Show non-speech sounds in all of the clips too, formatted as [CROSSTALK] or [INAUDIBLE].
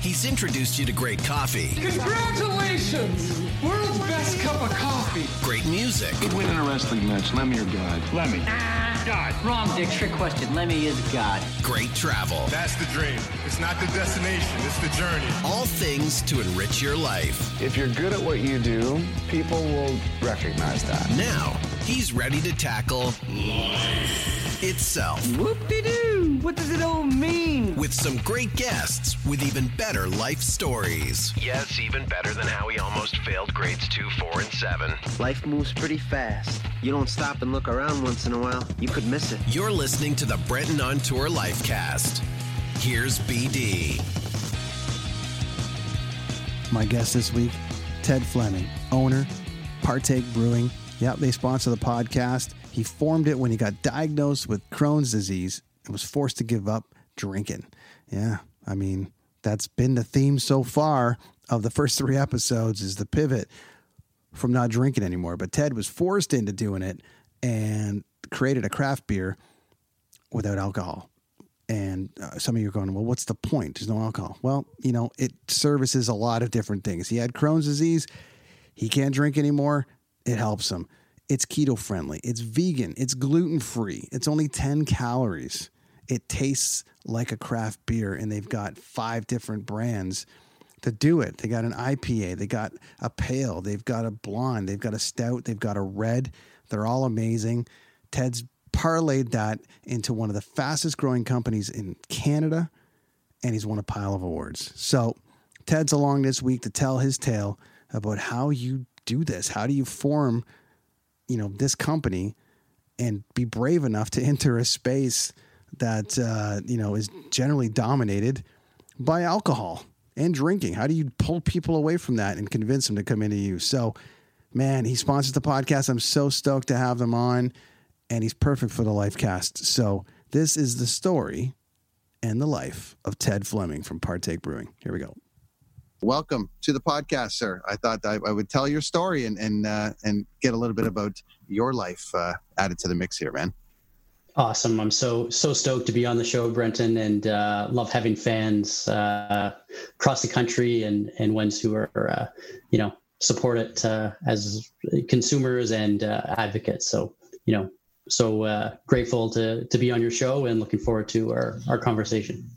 He's introduced you to great coffee, Congratulations! World's best cup of coffee. great music, Good win in a wrestling match. Lemmy or God? Lemmy. Ah, God. Wrong, Dick. Trick question. Lemmy is God. great travel. That's the dream. It's not the destination, it's the journey. All things to enrich your life. If you're good at what you do, people will recognize that. Now, he's ready to tackle life itself Whoop-de-doo. What does it all mean? with some great guests with even better life stories. Yes, even better than how he almost failed grades 2, 4, and 7. Life moves pretty fast. You don't stop and look around once in a while, you could miss it. You're listening to the Brenton on Tour Lifecast. Here's BD. My guest this week, Ted Fleming, owner, Partake Brewing. Yep, they sponsor the podcast. He formed it when he got diagnosed with Crohn's disease and was forced to give up drinking. Yeah, I mean, that's been the theme so far of the first three episodes is the pivot from not drinking anymore. But Ted was forced into doing it and created a craft beer without alcohol. And uh, some of you are going, well, what's the point? There's no alcohol. Well, you know, it services a lot of different things. He had Crohn's disease. He can't drink anymore. It helps them. It's keto friendly. It's vegan. It's gluten free. It's only 10 calories. It tastes like a craft beer, and they've got five different brands to do it. They got an IPA, they got a pale, they've got a blonde, they've got a stout, they've got a red. They're all amazing. Ted's parlayed that into one of the fastest growing companies in Canada, and he's won a pile of awards. So, Ted's along this week to tell his tale about how you do this. How do you form, you know, this company and be brave enough to [LAUGHS] enter a space that uh, you know is generally dominated by alcohol and drinking. How do you pull people away from that and convince them to come into you? So, man, he sponsors the podcast. I'm so stoked to have them on, and he's perfect for the Lifecast. So, this is the story and the life of Ted Fleming from Partake Brewing. Here we go. Welcome to the podcast, sir. I thought I, I would tell your story and and uh, and get a little bit about your life uh, added to the mix here, man. Awesome. I'm so so stoked to be on the show, Brenton, and uh, love having fans uh, across the country and and ones who are uh, you know support it uh, as consumers and advocates. So you know, so grateful to to be on your show and looking forward to our our conversation.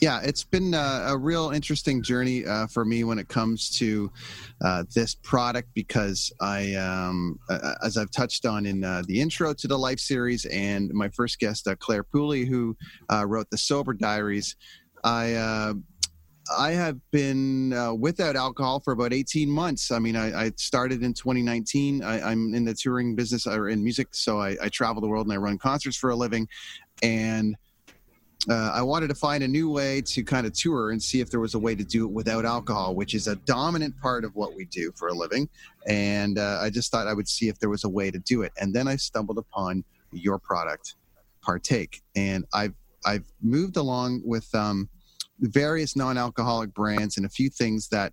Yeah, it's been uh, a real interesting journey uh, for me when it comes to uh, this product because I, um, as I've touched on in uh, the intro to the Life series, and my first guest, uh, Clare Pooley, who uh, wrote the Sober Diaries, I. I have been uh, without alcohol for about 18 months. I mean, I, I started in 2019. I, I'm in the touring business or in music, so I, I travel the world and I run concerts for a living. And uh, I wanted to find a new way to kind of tour and see if there was a way to do it without alcohol, which is a dominant part of what we do for a living. And uh, I just thought I would see if there was a way to do it. And then I stumbled upon your product, Partake, and I've I've moved along with um, various non-alcoholic brands and a few things that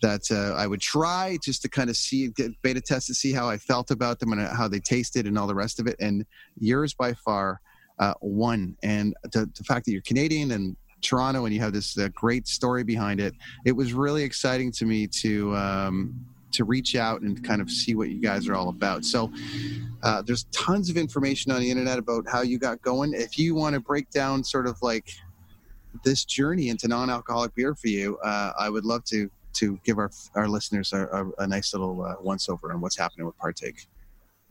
that uh, I would try just to kind of see beta test to see how I felt about them and how they tasted and all the rest of it. And yours by far uh, won. And the, the fact that you're Canadian and Toronto and you have this uh, great story behind it, it was really exciting to me to um, to reach out and kind of see what you guys are all about. So uh, there's tons of information on the internet about how you got going. If you want to break down sort of like this journey into non-alcoholic beer for you, uh, I would love to to give our our listeners a, a, a nice little uh, once over on what's happening with Partake.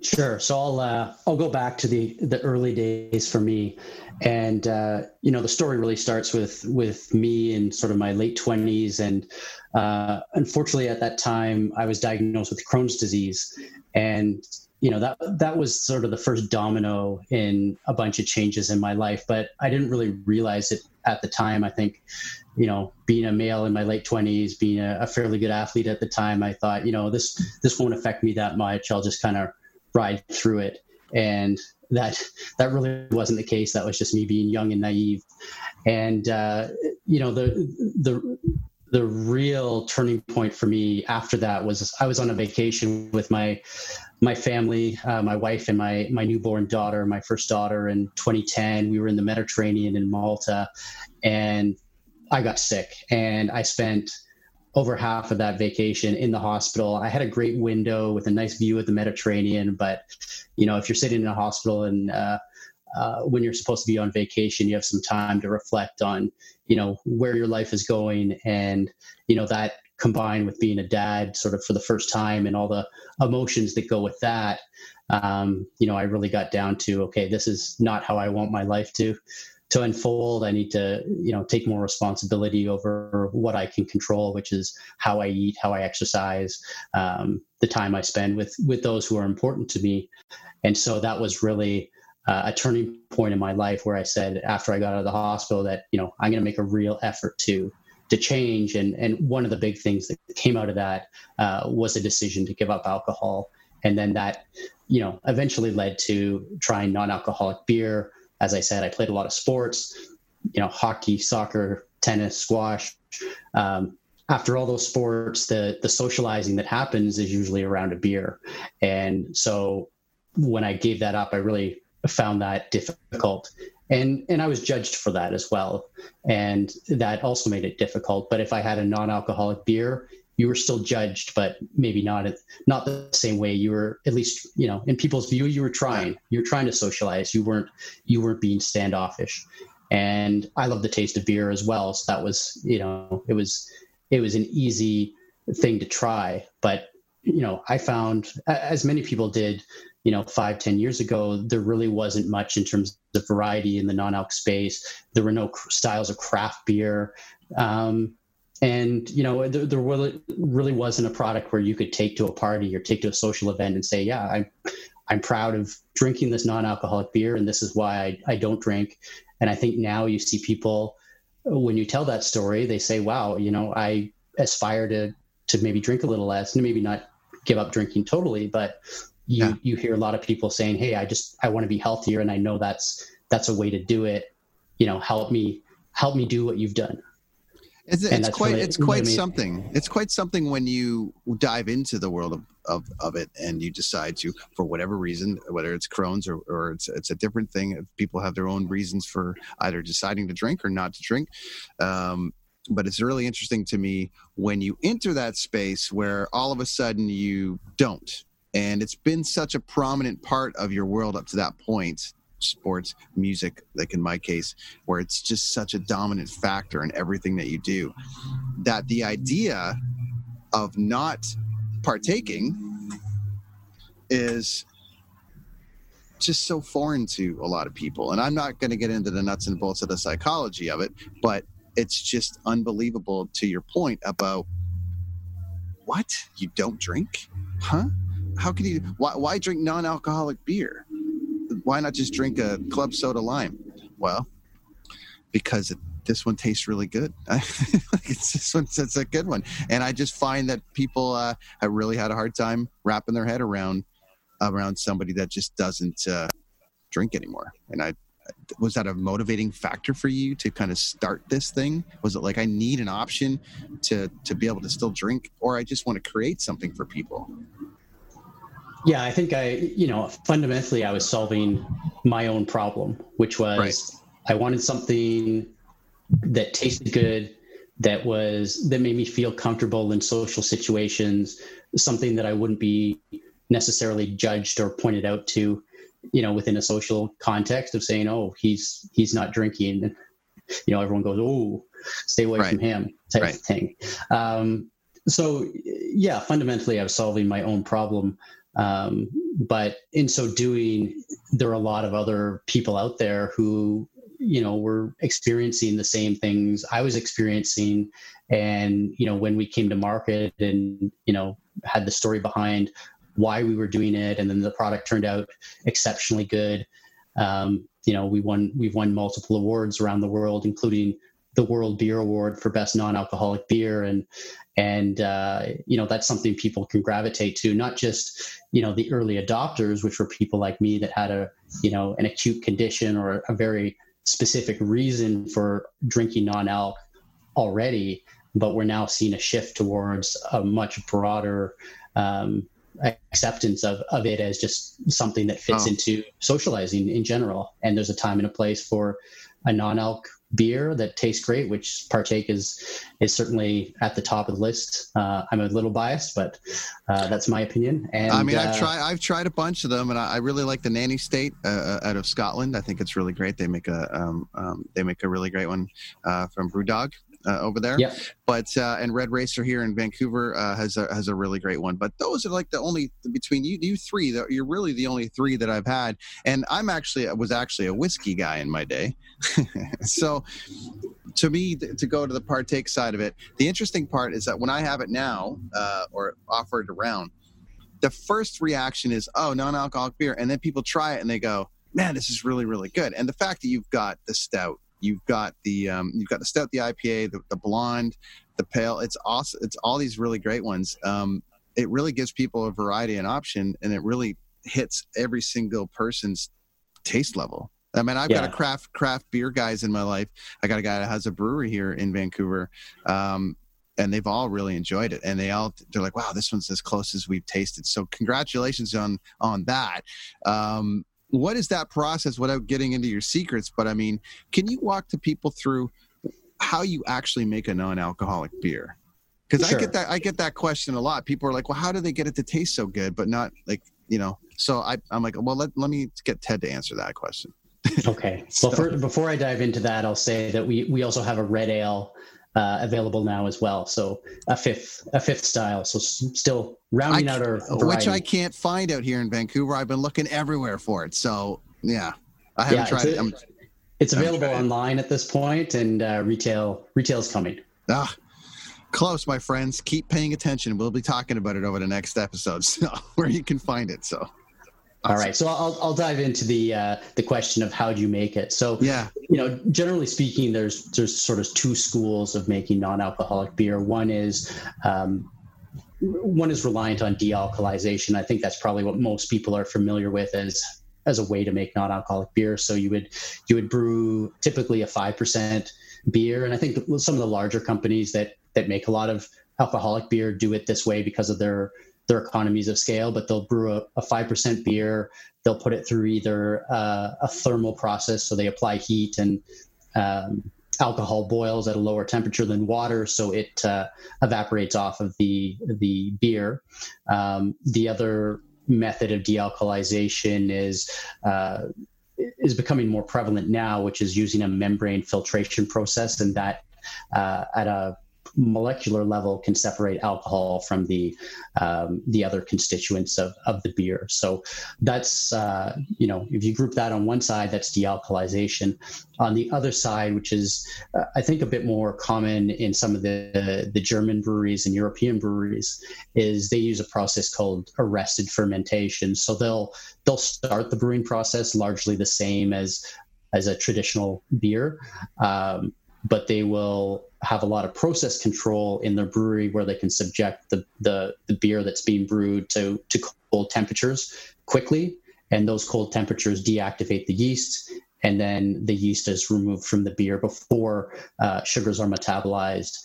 Sure. So I'll uh, I'll go back to the the early days for me, and uh, you know the story really starts with with me in sort of my late twenties, and uh, unfortunately at that time I was diagnosed with Crohn's disease, and you know that that was sort of the first domino in a bunch of changes in my life. But i didn't really realize it at the time. I think you know being a male in my late 20s being a, a fairly good athlete at the time i thought you know this this won't affect me that much. I'll just kind of ride through it. And that that really wasn't the case. That was just me being young and naive. And uh, you know the the the real turning point for me after that was I was on a vacation with my my family, uh, my wife and my my newborn daughter, my first daughter in 2010. We were in the Mediterranean in Malta, and I got sick, and I spent over half of that vacation in the hospital. I had a great window with a nice view of the Mediterranean, but you know, if you're sitting in a hospital and uh, uh, when you're supposed to be on vacation, you have some time to reflect on, you know, where your life is going. And, you know, that combined with being a dad sort of for the first time and all the emotions that go with that, um, you know, I really got down to, okay, this is not how I want my life to, to unfold. I need to, you know, take more responsibility over what I can control, which is how I eat, how I exercise, um, the time I spend with, with those who are important to me. And so that was really, uh, a turning point in my life where I said after I got out of the hospital that you know I'm going to make a real effort to to change and and one of the big things that came out of that uh, was a decision to give up alcohol and then that you know eventually led to trying non-alcoholic beer as I said I played a lot of sports you know hockey soccer tennis squash. Um, after all those sports the the socializing that happens is usually around a beer. And so when I gave that up I really found that difficult. And and I was judged for that as well. And that also made it difficult. But if I had a non-alcoholic beer you were still judged but maybe not not the same way you were at least you know in people's view you were trying. You were trying to socialize. You weren't you weren't being standoffish. And I love the taste of beer as well. So that was you know it was it was an easy thing to try. But you know I found as many people did you know five ten years ago there really wasn't much in terms of variety in the non-alc space. There were no styles of craft beer. Um, and you know there, there really, really wasn't a product where you could take to a party or take to a social event and say yeah i'm i'm proud of drinking this non-alcoholic beer and this is why i, I don't drink and i think now you see people when you tell that story they say wow you know i aspire to to maybe drink a little less and maybe not give up drinking totally but you yeah. you hear a lot of people saying, "Hey, I just I want to be healthier, and I know that's that's a way to do it. You know, help me help me do what you've done." It's, it's quite really, it's quite really something. It's quite something when you dive into the world of, of, of it and you decide to, for whatever reason, whether it's Crohn's or, or it's it's a different thing. People have their own reasons for either deciding to drink or not to drink. Um, but it's really interesting to me when you enter that space where all of a sudden you don't and it's been such a prominent part of your world up to that point sports music like in my case where it's just such a dominant factor in everything that you do that the idea of not partaking is just so foreign to a lot of people. And i'm not going to get into the nuts and bolts of the psychology of it but it's just unbelievable to your point about what? You don't drink? Huh? How can you why, why drink non-alcoholic beer why not just drink a club soda lime? Well because it, this one tastes really good. [LAUGHS] It's this one it's a good one. And i just find that people uh, have really had a hard time wrapping their head around around somebody that just doesn't uh, drink anymore. And i was that a motivating factor for you to kind of start this thing? Was it like i need an option to to be able to still drink or i just want to create something for people yeah, I think I, you know, fundamentally, I was solving my own problem, which was right. I wanted something that tasted good, that was that made me feel comfortable in social situations, something that I wouldn't be necessarily judged or pointed out to, you know, within a social context of saying, "Oh, he's he's not drinking," and you know, everyone goes, "Oh, stay away right. from him," type right. of thing. Um, so, yeah, fundamentally, I was solving my own problem. Um, but in so doing, there are a lot of other people out there who, you know, were experiencing the same things I was experiencing. And, you know, when we came to market and, you know, had the story behind why we were doing it, and then the product turned out exceptionally good. Um, you know, we won we've won multiple awards around the world, including the World Beer Award for best non-alcoholic beer, and and uh, you know that's something people can gravitate to. Not just you know the early adopters, which were people like me that had a you know an acute condition or a very specific reason for drinking non-alc already, but we're now seeing a shift towards a much broader um, acceptance of, of it as just something that fits oh. into socializing in general. And there's a time and a place for a non-alc beer that tastes great, which Partake is is certainly at the top of the list. Uh, I'm a little biased, but uh, that's my opinion. And I mean, I've uh, tried I've tried a bunch of them, and I, I really like the Nanny State uh, uh, out of Scotland. I think it's really great. They make a um, um, they make a really great one uh, from BrewDog over there. Yeah. But uh, and Red Racer here in Vancouver uh, has a, has a really great one. But those are like the only between you you three. That you're really the only three that I've had. And I'm actually was actually a whiskey guy in my day. [LAUGHS] so to me to go to the partake side of it, the interesting part is that when I have it now uh, or offer it around, the first reaction is oh non-alcoholic beer, and then people try it and they go man, this is really, really good. And the fact that you've got the stout, You've got the um, you've got the stout, the IPA, the, the blonde, the pale. It's awesome. It's all these really great ones. Um, it really gives people a variety and option, and it really hits every single person's taste level. I mean, I've yeah. got a craft craft beer guys in my life. I got a guy that has a brewery here in Vancouver, um, and they've all really enjoyed it. And they all they're like, "Wow, this one's as close as we've tasted." So, congratulations on on that. Um, what is that process without getting into your secrets? But I mean, can you walk to people through how you actually make a non-alcoholic beer? Because sure. I get that I get that question a lot. People are like, "Well, how do they get it to taste so good?" But not like you know. So I, I'm like, well, let, let me get Ted to answer that question. okay. [LAUGHS] so. Well, for, before I dive into that, I'll say that we we also have a red ale uh, available now as well. So a fifth, a fifth style. So still rounding I, out our variety. which I can't find out here in Vancouver. I've been looking everywhere for it. So yeah, I haven't yeah, tried it's, it. it's available online at this point, and uh, retail retail's coming. Ah, close, my friends. Keep paying attention. We'll be talking about it over the next episode, [LAUGHS] so where you can find it. So all right, so I'll I'll dive into the uh, the question of how do you make it. So yeah, you know, generally speaking, there's there's sort of two schools of making non-alcoholic beer. One is um, one is reliant on dealcoholization. I think that's probably what most people are familiar with as as a way to make non-alcoholic beer. So you would you would brew typically a five percent beer, and I think some of the larger companies that that make a lot of alcoholic beer do it this way because of their their economies of scale, but they'll brew a, a 5% beer. They'll put it through either uh, a thermal process, so they apply heat and um, alcohol boils at a lower temperature than water, so it uh, evaporates off of the the beer. Um, the other method of dealcoholization is uh, is becoming more prevalent now, which is using a membrane filtration process, and that uh, at a molecular level can separate alcohol from the um, the other constituents of, of the beer. So that's uh, you know if you group that on one side, that's dealcoholization. On the other side, which is uh, I think a bit more common in some of the the German breweries and European breweries, is they use a process called arrested fermentation. So they'll they'll start the brewing process largely the same as as a traditional beer. Um, but they will have a lot of process control in their brewery where they can subject the, the, the beer that's being brewed to, to cold temperatures quickly. And those cold temperatures deactivate the yeast. And then the yeast is removed from the beer before uh, sugars are metabolized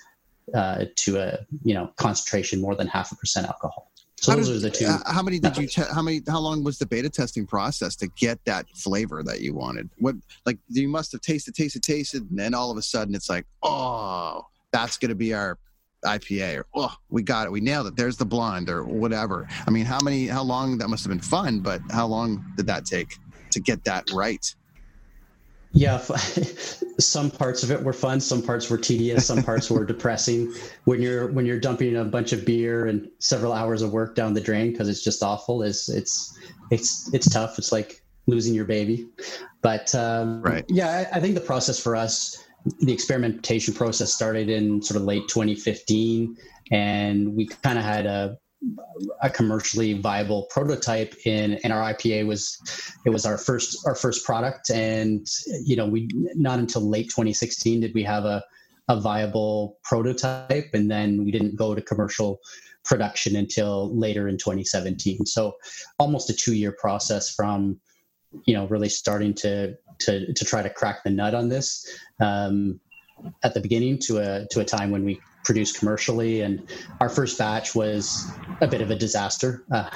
uh, to a you know concentration more than half a percent alcohol. So how those are the two. Uh, how many did you? Te- how many? How long was the beta testing process to get that flavor that you wanted? What like you must have tasted, tasted, tasted, and then all of a sudden it's like, oh, that's going to be our IPA, or oh, we got it, we nailed it. There's the blonde, or whatever. I mean, how many? How long? That must have been fun, but how long did that take to get that right? Yeah, [LAUGHS] some parts of it were fun, some parts were tedious, some parts were depressing. When you're when you're dumping a bunch of beer and several hours of work down the drain because it's just awful. Is it's it's it's tough. It's like losing your baby. But um, right, yeah, I, I think the process for us, the experimentation process started in sort of late 2015, and we kind of had a a commercially viable prototype in and our IPA was it was our first our first product. And you know we not until late 2016 did we have a a viable prototype. And then we didn't go to commercial production until later in 2017 so almost a 2 year process from you know really starting to to to try to crack the nut on this um, at the beginning to a to a time when we produced commercially. And our first batch was a bit of a disaster. Uh,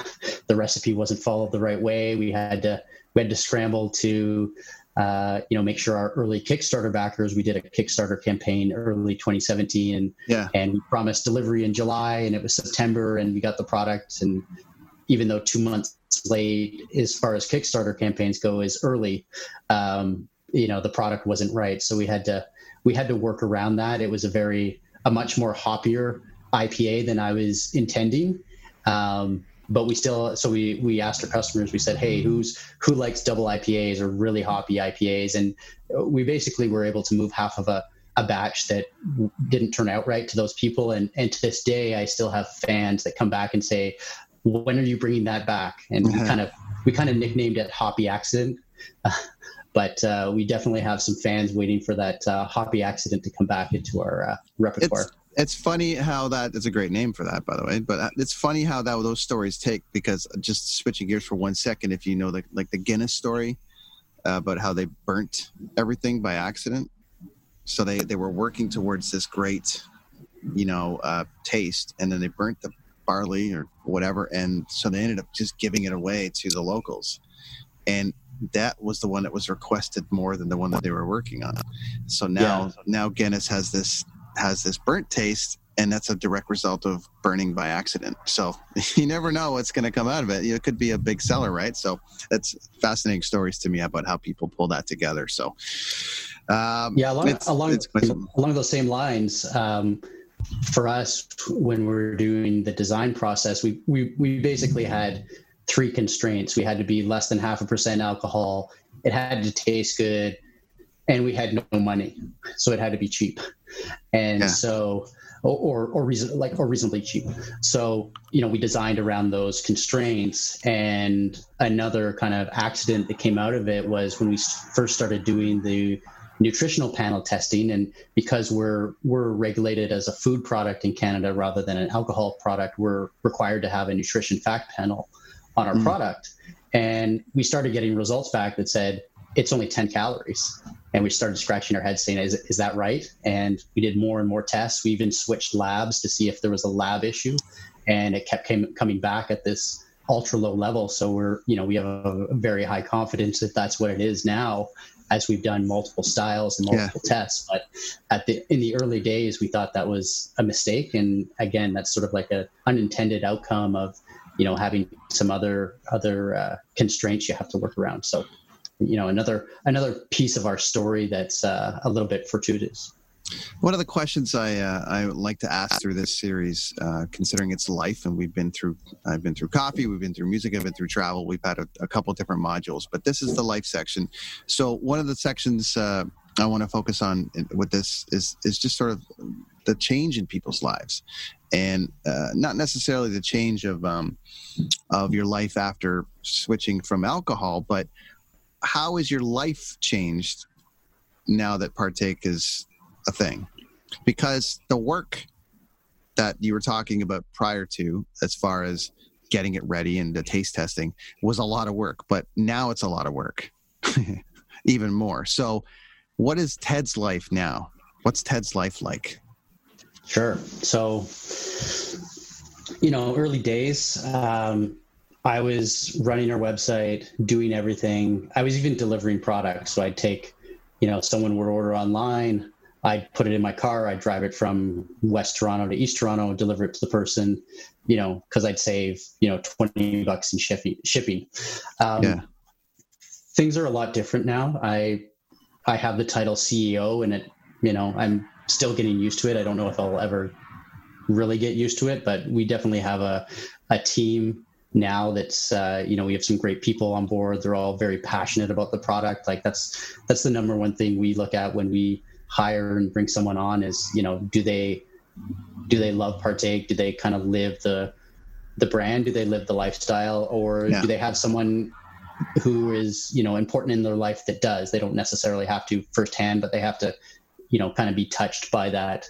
the recipe wasn't followed the right way. We had to we had to scramble to uh, you know make sure our early Kickstarter backers. We did a Kickstarter campaign early 2017, and yeah, and we promised delivery in July, and it was September, and we got the product. And even though two months late, as far as Kickstarter campaigns go, is early. Um, you know the product wasn't right, so we had to we had to work around that. It was a very a much more hoppier IPA than I was intending. Um, but we still so we we asked our customers we said hey who's who likes double ipas or really hoppy ipas and we basically were able to move half of a, a batch that didn't turn out right to those people and and to this day i still have fans that come back and say when are you bringing that back and we uh-huh. kind of we kind of nicknamed it hoppy accident [LAUGHS] but uh, we definitely have some fans waiting for that uh, hoppy accident to come back into our uh, repertoire. It's, it's funny how that is a great name for that, by the way. But uh, it's funny how that those stories take because just switching gears for one second, if you know the like the Guinness story uh, about how they burnt everything by accident, so they they were working towards this great, you know, uh, taste, and then they burnt the barley or whatever, and so they ended up just giving it away to the locals, and that was the one that was requested more than the one that they were working on. So now yeah. now Guinness has this has this burnt taste and that's a direct result of burning by accident. So [LAUGHS] you never know what's going to come out of it. It could be a big seller, right? So that's fascinating stories to me about how people pull that together. So um, yeah, along it's, along, it's along those same lines. Um, for us, when we're doing the design process, we we we basically had three constraints. We had to be less than half a percent alcohol. It had to taste good, and we had no money, so it had to be cheap. And yeah. so, or or, reason like or reasonably cheap. So you know, we designed around those constraints. And another kind of accident that came out of it was when we first started doing the nutritional panel testing and because we're we're regulated as a food product in Canada rather than an alcohol product we're required to have a nutrition fact panel on our mm. product. And we started getting results back that said it's only 10 calories. And we started scratching our heads saying, is, is that right? And we did more and more tests. We even switched labs to see if there was a lab issue. And it kept came, coming back at this ultra low level. So we're, you know, we have a, very high confidence that that's what it is now as we've done multiple styles and multiple yeah. tests. But at the in the early days, we thought that was a mistake, and again, that's sort of like a unintended outcome of you know having some other other uh, constraints you have to work around. So you know another another piece of our story that's uh, a little bit fortuitous. One of the questions I uh, I like to ask through this series, uh, considering its life, and we've been through I've been through coffee, we've been through music, I've been through travel, we've had a, a couple different modules, but this is the life section. So one of the sections uh, I want to focus on with this is is just sort of the change in people's lives, and uh, not necessarily the change of um, of your life after switching from alcohol, but how is your life changed now that partake is a thing? Because the work that you were talking about prior to, as far as getting it ready and the taste testing, was a lot of work, but now it's a lot of work, [LAUGHS] even more. So, what is Ted's life now? What's Ted's life like? Sure. So, you know, early days, um, I was running our website, doing everything. I was even delivering products. So I'd take, you know, someone would order online. I'd put it in my car. I'd drive it from West Toronto to East Toronto, deliver it to the person, you know, because I'd save, you know, 20 bucks in shipping. shipping. Um, yeah. Things are a lot different now. I, I have the title CEO and it, you know, I'm still getting used to it. I don't know if I'll ever really get used to it, but we definitely have a, a team now that's uh, you know we have some great people on board they're all very passionate about the product like that's that's the number one thing we look at when we hire and bring someone on is you know do they do they love partake do they kind of live the the brand? Do they live the lifestyle, or yeah. do they have someone who is you know important in their life that does? They don't necessarily have to firsthand, but they have to you know kind of be touched by that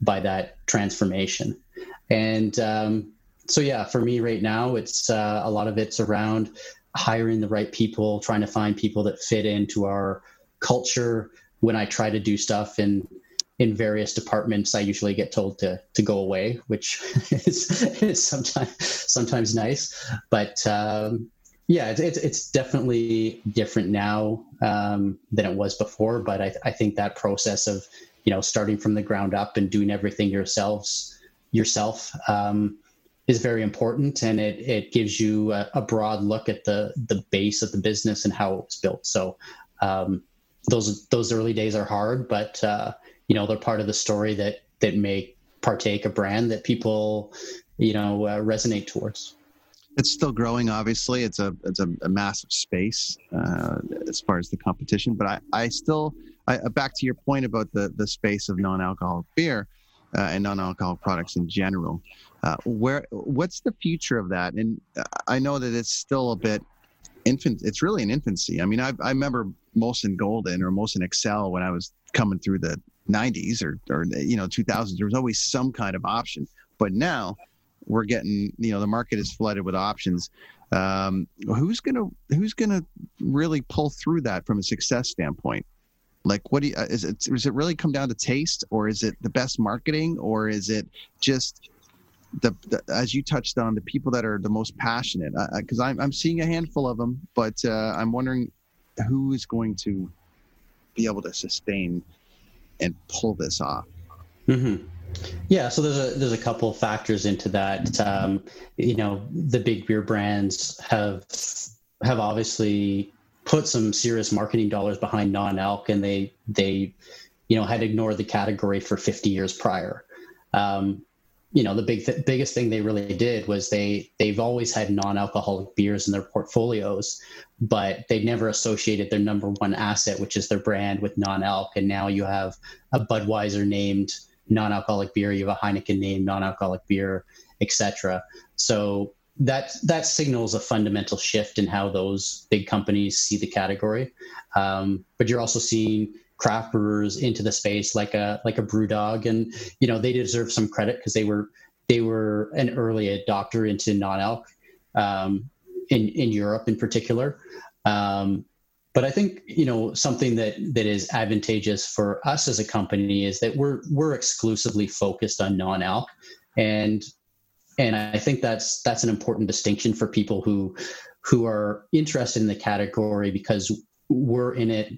by that transformation. And um, so yeah, for me right now, it's uh, a lot of it's around hiring the right people, trying to find people that fit into our culture. When I try to do stuff in in various departments, I usually get told to to go away, which [LAUGHS] is, is sometimes sometimes nice. But um, yeah, it's, it's, it's definitely different now um, than it was before. But I, I think that process of you know starting from the ground up and doing everything yourselves yourself um, is very important, and it it gives you a, a, broad look at the the base of the business and how it was built. So um, those those early days are hard, but uh, you know they're part of the story that that make partake a brand that people you know uh, resonate towards it's still growing obviously it's a it's a, a massive space uh, as far as the competition but i i still I, back to your point about the the space of non-alcoholic beer uh, and non-alcoholic products in general. Uh, where what's the future of that? And I know that it's still a bit infant. It's really an infancy. I mean, I, I remember Molson Golden or Molson Exel when I was coming through the 90s or or you know 2000s. There was always some kind of option, but now we're getting you know the market is flooded with options. Um, who's gonna who's gonna really pull through that from a success standpoint? like what do you uh, is it does it really come down to taste or is it the best marketing or is it just the, the as you touched on the people that are the most passionate because I'm, I'm seeing a handful of them but uh, i'm wondering who is going to be able to sustain and pull this off mm-hmm. Yeah, so there's a there's a couple factors into that. Um, you know, the big beer brands have have obviously put some serious marketing dollars behind non-alc and they they you know had ignored the category for 50 years prior um, you know the big th- biggest thing they really did was they they've always had non-alcoholic beers in their portfolios but they never associated their number one asset which is their brand with non-alc and now you have a budweiser named non-alcoholic beer you have a heineken name, non-alcoholic beer etc so that that signals a fundamental shift in how those big companies see the category. Um, but you're also seeing craft brewers into the space like a like a BrewDog, and you know they deserve some credit because they were they were an early adopter into non-alc um, in in Europe in particular. Um, but I think you know something that that is advantageous for us as a company is that we're we're exclusively focused on non-alc, and and I think that's that's an important distinction for people who who are interested in the category because we're in it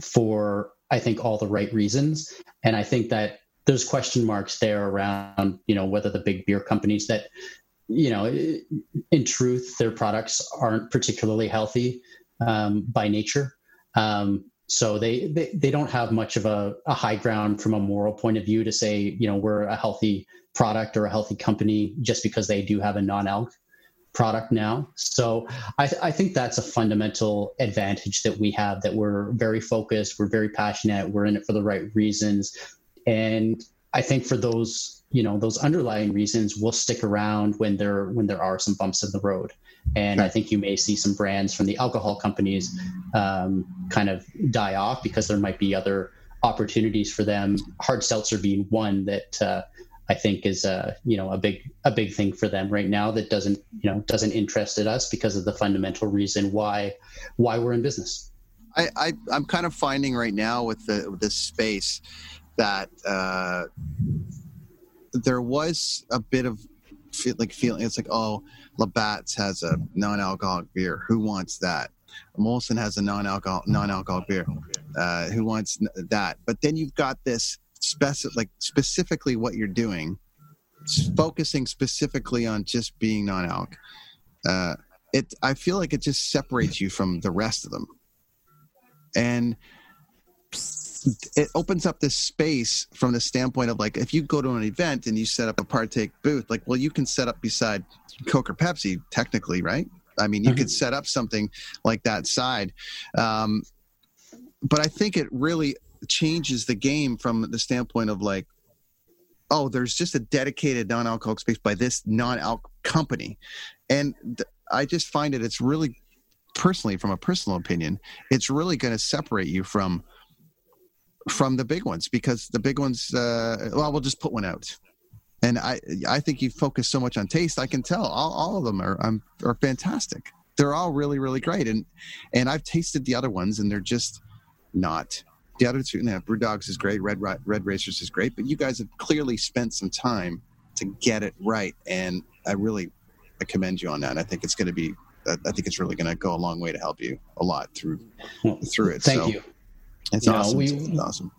for I think all the right reasons, and I think that there's question marks there around you know whether the big beer companies that you know in truth their products aren't particularly healthy um, by nature um, so they, they they don't have much of a, a high ground from a moral point of view to say you know we're a healthy product or a healthy company just because they do have a non-alc product now. So I, th- I, think that's a fundamental advantage that we have that we're very focused, we're very passionate, we're in it for the right reasons. And I think for those, you know, those underlying reasons will stick around when there when there are some bumps in the road. And I think you may see some brands from the alcohol companies um, kind of die off because there might be other opportunities for them. Hard seltzer being one that uh, I think is a you know a big a big thing for them right now that doesn't you know doesn't interest us because of the fundamental reason why why we're in business. I, I am kind of finding right now with the with this space that uh, there was a bit of feel, like feeling it's like oh Labatt's has a non-alcoholic beer. Who wants that? Molson has a non-alcohol non-alcoholic beer. Uh, who wants that? But then you've got this specific like specifically what you're doing focusing specifically on just being non-alc. Uh, it i feel like it just separates you from the rest of them. And it opens up this space from the standpoint of like if you go to an event and you set up a partake booth like well you can set up beside coke or pepsi technically right? I mean you mm-hmm. could set up something like that side. Um, but i think it really changes the game from the standpoint of like, oh, there's just a dedicated non-alcoholic space by this non-alc company, and th- I just find it it's really personally from a personal opinion, it's really going to separate you from from the big ones because the big ones uh, well we'll just put one out. And i i think you focus so much on taste i can tell. All, all of them are um, are fantastic. They're all really really great. And and i've tasted the other ones and they're just not. The other two now BrewDog's is great. Red red racers is great. But you guys have clearly spent some time to get it right. And i really i commend you on that. I think it's going to be I think it's really going to go a long way to help you a lot through through it. Thank so you. It's you awesome. Know, we, it's awesome.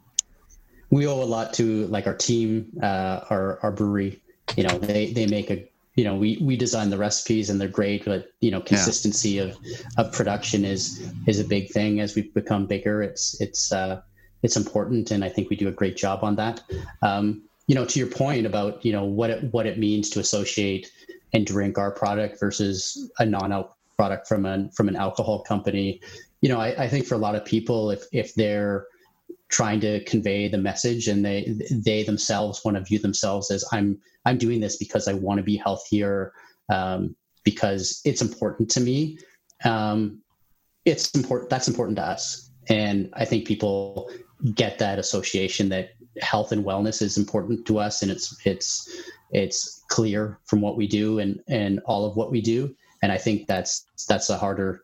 We owe a lot to like our team, uh, our our brewery. You know, they they make a you know we we design the recipes and they're great, but you know consistency yeah. of of production is is a big thing as we become bigger. It's it's uh, it's important, and I think we do a great job on that. Um, you know, to your point about you know what it what it means to associate and drink our product versus a non-alcohol product from an from an alcohol company. You know, I, I think for a lot of people, if if they're trying to convey the message and they they themselves want to view themselves as I'm I'm doing this because I want to be healthier um, because it's important to me. Um, it's important. That's important to us, and I think people get that association that health and wellness is important to us, and it's it's it's clear from what we do and and all of what we do and i think that's that's a harder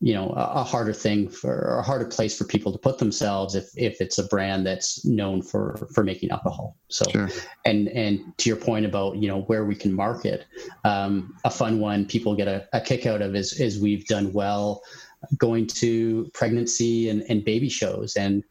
you know a, harder thing for a harder place for people to put themselves if if it's a brand that's known for for making alcohol so sure. and and to your point about you know where we can market um, a fun one people get a, a kick out of is is we've done well going to pregnancy and, and baby shows and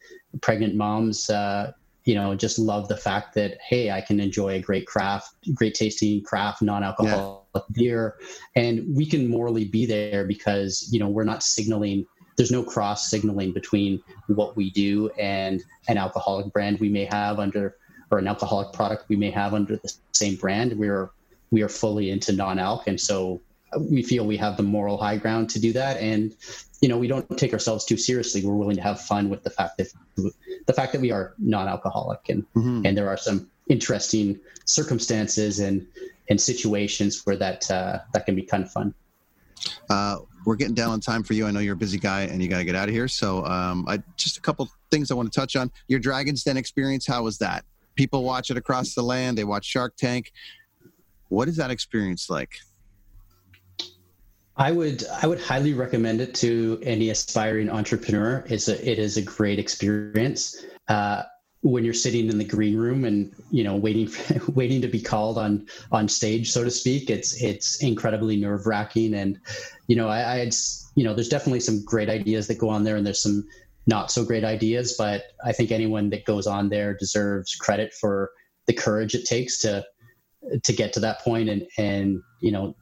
pregnant moms uh, you know just love the fact that hey i can enjoy a great craft great tasting craft non-alcoholic yeah. beer. And we can morally be there because you know we're not signaling there's no cross signaling between what we do and an alcoholic brand we may have under or an alcoholic product we may have under the same brand. We're we are fully into non-alc. And so we feel we have the moral high ground to do that. And you know we don't take ourselves too seriously. We're willing to have fun with the fact that the fact that we are non-alcoholic. And mm-hmm. and there are some interesting circumstances and and situations where that uh, that can be kind of fun. Uh, we're getting down on time for you. I know you're a busy guy and you got to get out of here. So um, I, just a couple things i want to touch on. Your dragons den experience how was that? People watch it across the land. They watch shark tank. What is that experience like I would I would highly recommend it to any aspiring entrepreneur. It's a it is a great experience. Uh, when you're sitting in the green room and you know waiting [LAUGHS] waiting to be called on on stage, so to speak, it's it's incredibly nerve wracking. And you know I, I you know there's definitely some great ideas that go on there, and there's some not so great ideas. But I think anyone that goes on there deserves credit for the courage it takes to to get to that point and and you know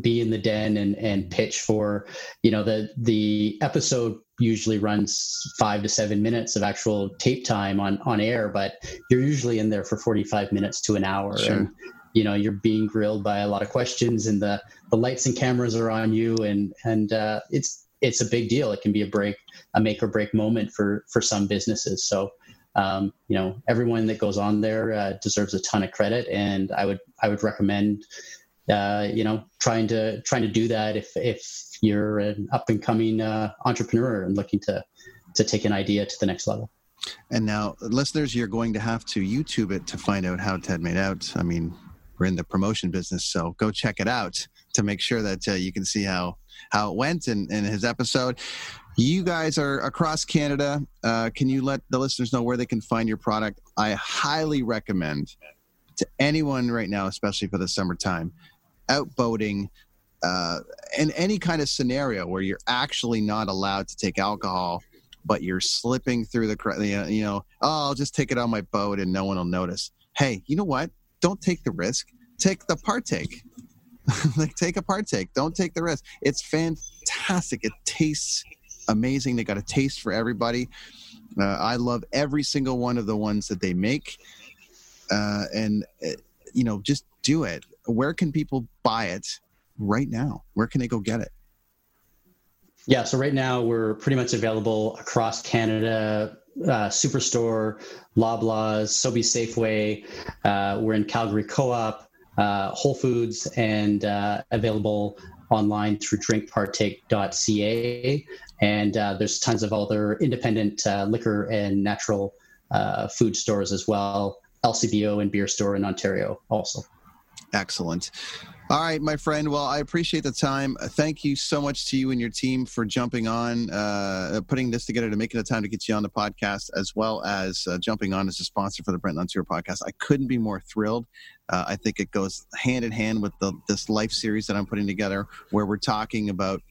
be in the den and and pitch for you know the the episode usually runs five to seven minutes of actual tape time on on air but you're usually in there for 45 minutes to an hour. Sure. and you know you're being grilled by a lot of questions and the the lights and cameras are on you and and uh, it's it's a big deal. It can be a break a make or break moment for for some businesses. So um, you know everyone that goes on there uh, deserves a ton of credit and i would i would recommend uh, you know, trying to trying to do that if if you're an up and coming uh, entrepreneur and looking to to take an idea to the next level. And now, listeners, you're going to have to YouTube it to find out how Ted made out. I mean, we're in the promotion business, so go check it out to make sure that uh, you can see how how it went in, in his episode. You guys are across Canada. Uh, can you let the listeners know where they can find your product? I highly recommend to anyone right now, especially for the summertime, out boating, uh, in any kind of scenario where you're actually not allowed to take alcohol, but you're slipping through the, you know, oh, I'll just take it on my boat and no one will notice. Hey, you know what? Don't take the risk. Take the partake. [LAUGHS] like take a partake. Don't take the risk. It's fantastic. It tastes amazing. They got a taste for everybody. Uh, I love every single one of the ones that they make. Uh, and, uh, you know, just do it where can people buy it right now? Where can they go get it? Yeah, so right now we're pretty much available across Canada. Uh, Superstore, Loblaws, Sobeys Safeway. Uh, we're in Calgary Co-op. Uh, Whole Foods and uh, available online through drinkpartake.ca. And uh, there's tons of other independent uh, liquor and natural uh, food stores as well. LCBO and beer store in Ontario also. Excellent. All right, my friend. Well, I appreciate the time. Thank you so much to you and your team for jumping on, uh, putting this together, to making the time to get you on the podcast, as well as uh, jumping on as a sponsor for the Brent Tour podcast. I couldn't be more thrilled. Uh, I think it goes hand in hand with the, this life series that I'm putting together, where we're talking about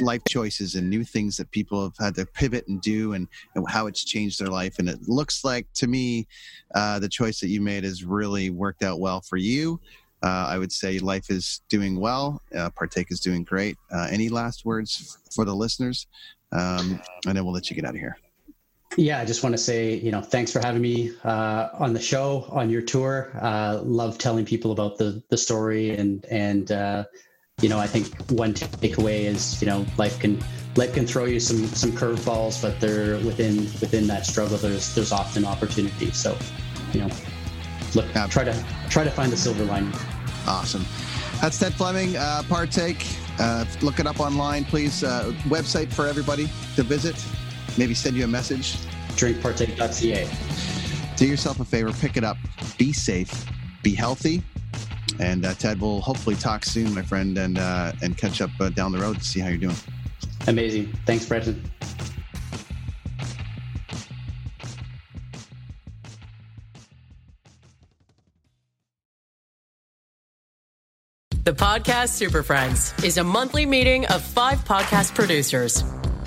life choices and new things that people have had to pivot and do and, and how it's changed their life. And it looks like to me, uh, the choice that you made has really worked out well for you. Uh, I would say life is doing well. Uh, Partake is doing great. Uh, any last words for the listeners? Um, and then we'll let you get out of here. Yeah, I just want to say, you know, thanks for having me uh, on the show, on your tour. Uh, love telling people about the the story, and and uh, you know, I think one takeaway is, you know, life can life can throw you some some curveballs, but they're within within that struggle. There's there's often opportunity. So, you know, look, try to try to find the silver lining. Awesome. That's Ted Fleming. Uh, partake. Uh, look it up online, please. Uh, website for everybody to visit. Maybe send you a message. Drinkpartake.ca. Do yourself a favor. Pick it up. Be safe. Be healthy. And uh, Ted will hopefully talk soon, my friend, and uh, and catch up uh, down the road to see how you're doing. Amazing. Thanks, Brenton. The podcast Super Friends is a monthly meeting of five podcast producers.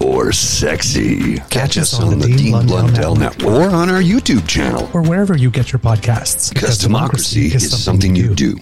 or sexy. Catch us on, on the, Dean, Dean Blundell, Blundell Network. Network or on our YouTube channel or wherever you get your podcasts. Because, because democracy, democracy, is something, something you do. do.